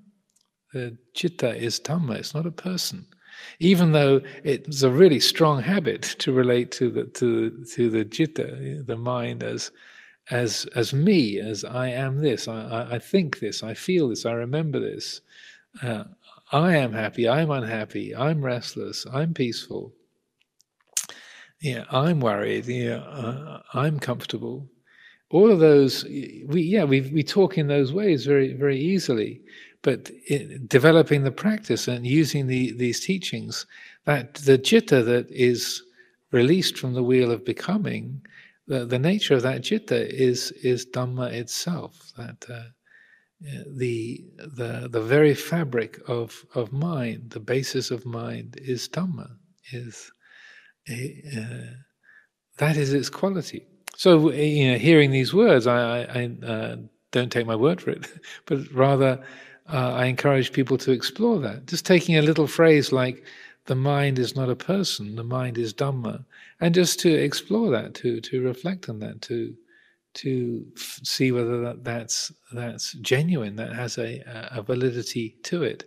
The citta is dhamma. It's not a person, even though it's a really strong habit to relate to the to to the citta, the mind as as as me, as I am this. I, I think this. I feel this. I remember this. Uh, I am happy. I'm unhappy. I'm restless. I'm peaceful yeah, I'm worried, yeah, uh, I'm comfortable. All of those, we yeah, we we talk in those ways very very easily, but it, developing the practice and using the these teachings, that the citta that is released from the wheel of becoming, the, the nature of that citta is is dhamma itself. That uh, the the the very fabric of of mind, the basis of mind, is dhamma. Is uh, that is its quality. So, you know, hearing these words, I, I uh, don't take my word for it, (laughs) but rather uh, I encourage people to explore that. Just taking a little phrase like, the mind is not a person, the mind is Dhamma, and just to explore that, to, to reflect on that, to, to f- see whether that, that's, that's genuine, that has a, a validity to it.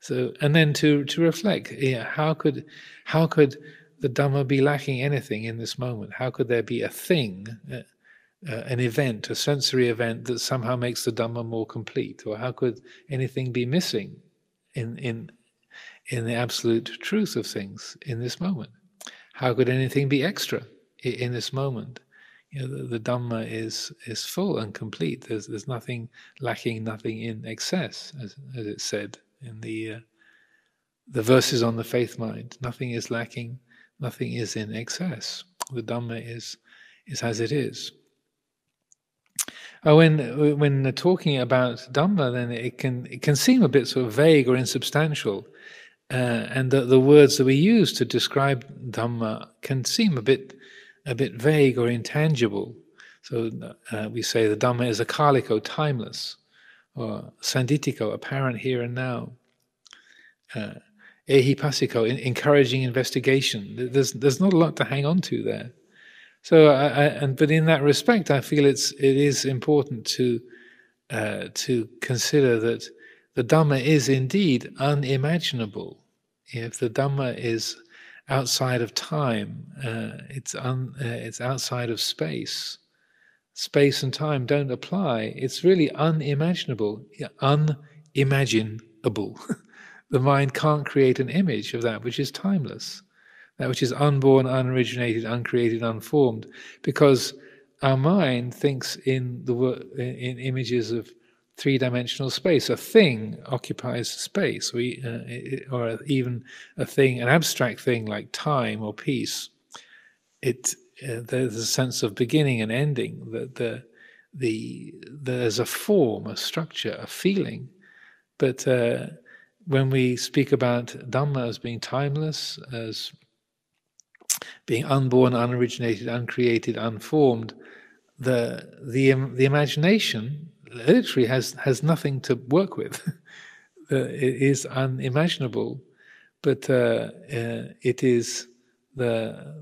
So, and then to, to reflect, yeah, how could, how could the Dhamma be lacking anything in this moment? How could there be a thing uh, an event, a sensory event that somehow makes the Dhamma more complete? Or how could anything be missing in, in, in the absolute truth of things in this moment? How could anything be extra in, in this moment? You know, the, the Dhamma is, is full and complete. There's, there's nothing lacking, nothing in excess, as, as it said in the, uh, the verses on the faith mind. Nothing is lacking, nothing is in excess. The Dhamma is, is as it is. Oh, when when talking about Dhamma, then it can it can seem a bit sort of vague or insubstantial, uh, and the, the words that we use to describe Dhamma can seem a bit a bit vague or intangible. So uh, we say the Dhamma is akaliko, timeless, or sanditiko, apparent here and now. Uh, ehipassiko, encouraging investigation. There's there's not a lot to hang on to there. So, I, I, and but in that respect, I feel it's it is important to uh, to consider that the Dhamma is indeed unimaginable. If the Dhamma is outside of time, uh, it's un, uh, it's outside of space. Space and time don't apply. It's really unimaginable, unimaginable. (laughs) the mind can't create an image of that which is timeless that which is unborn, unoriginated, uncreated, unformed, because our mind thinks in the in images of three-dimensional space. A thing occupies space, we, uh, or even a thing, an abstract thing like time or peace. It uh, there's a sense of beginning and ending. That the the there's a form, a structure, a feeling, but. Uh, when we speak about Dhamma as being timeless, as being unborn, unoriginated, uncreated, unformed, the the the imagination literally has has nothing to work with. (laughs) it is unimaginable, but uh, uh, it is the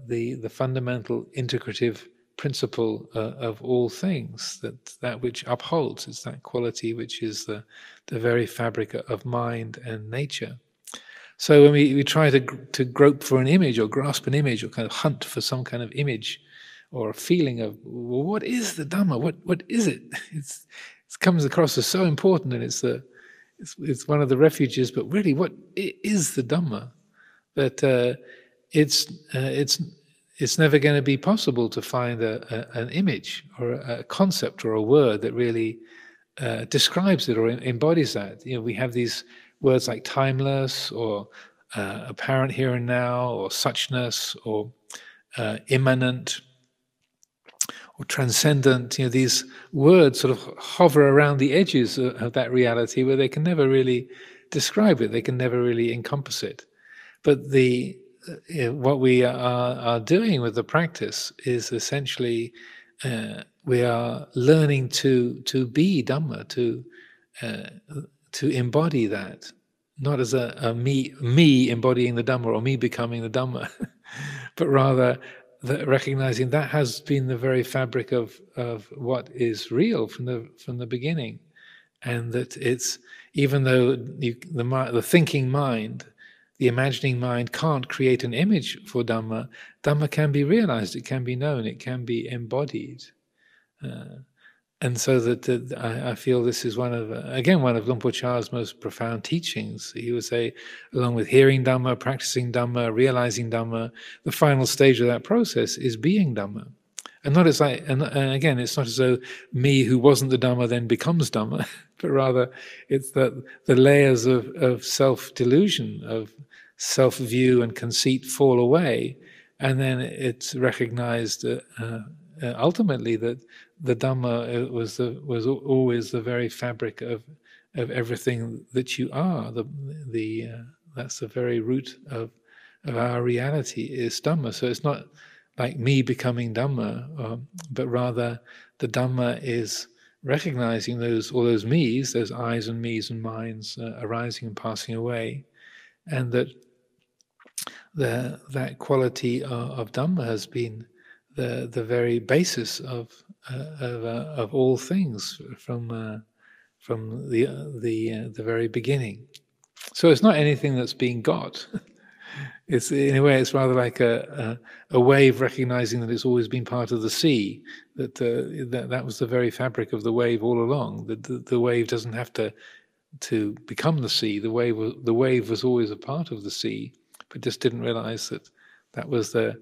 the the fundamental integrative principle uh, of all things that that which upholds it's that quality which is the the very fabric of mind and nature so when we, we try to, to grope for an image or grasp an image or kind of hunt for some kind of image or a feeling of, well, what is the Dhamma? What, what is it? (laughs) It's, it comes across as so important and it's, the, it's, it's one of the refuges, but really what is the Dhamma? That uh, it's, uh, it's, it's never going to be possible to find a, a, an image or a, concept or a word that really uh, describes it or embodies that. You know, we have these words like timeless or uh, apparent here and now or suchness or uh, immanent or transcendent, you know, these words sort of hover around the edges of, of that reality where they can never really describe it, they can never really encompass it. But the uh, what we are, are, doing with the practice is essentially uh, we are learning to to be Dhamma, to uh, to embody that, not as a, a, me me embodying the Dhamma or me becoming the Dhamma, (laughs) but rather that recognizing that has been the very fabric of of what is real from the from the beginning, and that it's even though you, the the thinking mind, the imagining mind can't create an image for Dhamma, Dhamma can be realized, it can be known, it can be embodied. Uh, and so that, that I, I, feel this is one of again one of Luang Por Chah's most profound teachings. He would say, along with hearing Dhamma, practicing Dhamma, realizing Dhamma, the final stage of that process is being Dhamma. And not as like, and, and again, it's not as though me who wasn't the Dhamma then becomes Dhamma, (laughs) but rather it's that the layers of, of self delusion, of self view and conceit fall away, and then it's recognized uh, uh, ultimately that the Dhamma was the, was always the very fabric of of everything that you are. The the uh, that's the very root of of our reality is Dhamma. So it's not like me becoming Dhamma, um, but rather the Dhamma is recognizing those all those me's, those I's and me's and minds uh, arising and passing away, and that the that quality of, of Dhamma has been the the very basis of uh, of, uh, of all things from uh, from the the the very beginning. So it's not anything that's being got. (laughs) it's in a way, it's rather like a, a, a wave recognizing that it's always been part of the sea. That, uh, that that was the very fabric of the wave all along. That the, the, wave doesn't have to to become the sea. The wave the wave was always a part of the sea, but just didn't realize that that was the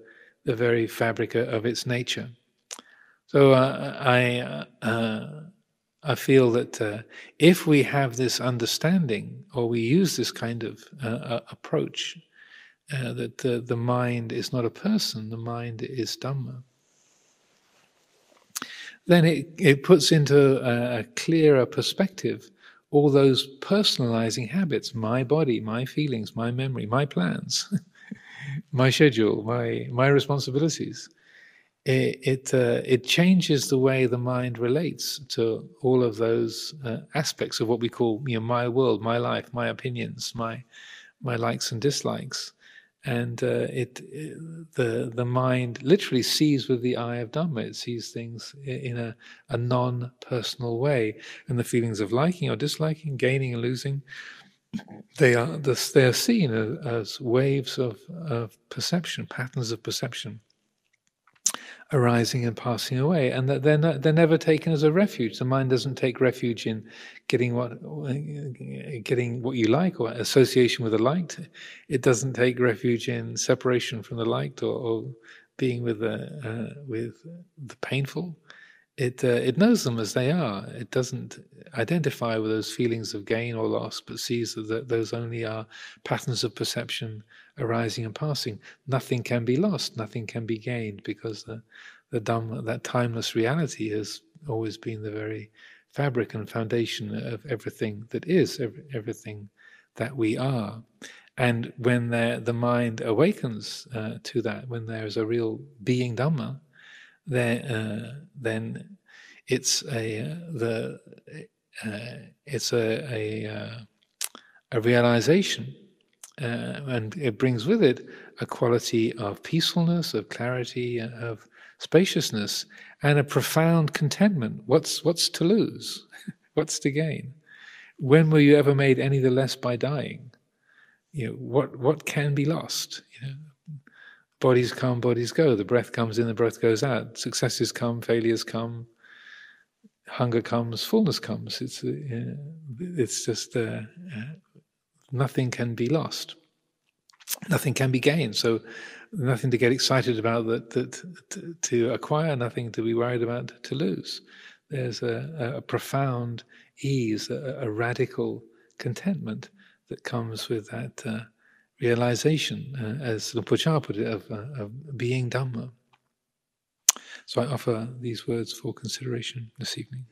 the very fabric of its nature. So uh, I. Uh, I feel that uh, if we have this understanding or we use this kind of uh, uh approach, uh, that the, the mind is not a person, the mind is Dhamma, then it, it puts into a, a clearer perspective all those personalizing habits my body, my feelings, my memory, my plans, (laughs) my schedule, my, my responsibilities it it, uh, it, changes the way the mind relates to all of those uh, aspects of what we call you know my world, my life, my opinions, my my likes and dislikes, and uh, it, it, the the mind literally sees with the eye of Dhamma. It sees things in a, a non-personal way, and the feelings of liking or disliking, gaining and losing. They are they are seen as, waves of, of perception, patterns of perception arising and passing away, and that they're not, they're never taken as a refuge. The mind doesn't take refuge in getting what getting what you like or association with the liked. It doesn't take refuge in separation from the liked or, or being with the uh, with the painful. It uh, it knows them as they are. It doesn't identify with those feelings of gain or loss, but sees that those only are patterns of perception arising and passing. Nothing can be lost, nothing can be gained, because the, the Dhamma, that timeless reality, has always been the very fabric and foundation of everything that is, every, everything that we are. And when the mind awakens uh, to that, when there is a real being Dhamma, then, uh, then it's a the uh, it's a a, uh, a realization uh, and it brings with it a quality of peacefulness, of clarity, of spaciousness, and a profound contentment. What's what's to lose? (laughs) what's to gain? When were you ever made any the less by dying? You know, what what can be lost? You know, bodies come, bodies go. The breath comes in, the breath goes out. Successes come, failures come. Hunger comes, fullness comes. It's uh, it's just uh, nothing can be lost. Nothing can be gained. So nothing to get excited about that, that to, acquire, nothing to be worried about to lose. There's a, a profound ease, a, a, radical contentment that comes with that uh, realization, uh, as Luang Por put it, of, uh, of being Dhamma. So I offer these words for consideration this evening.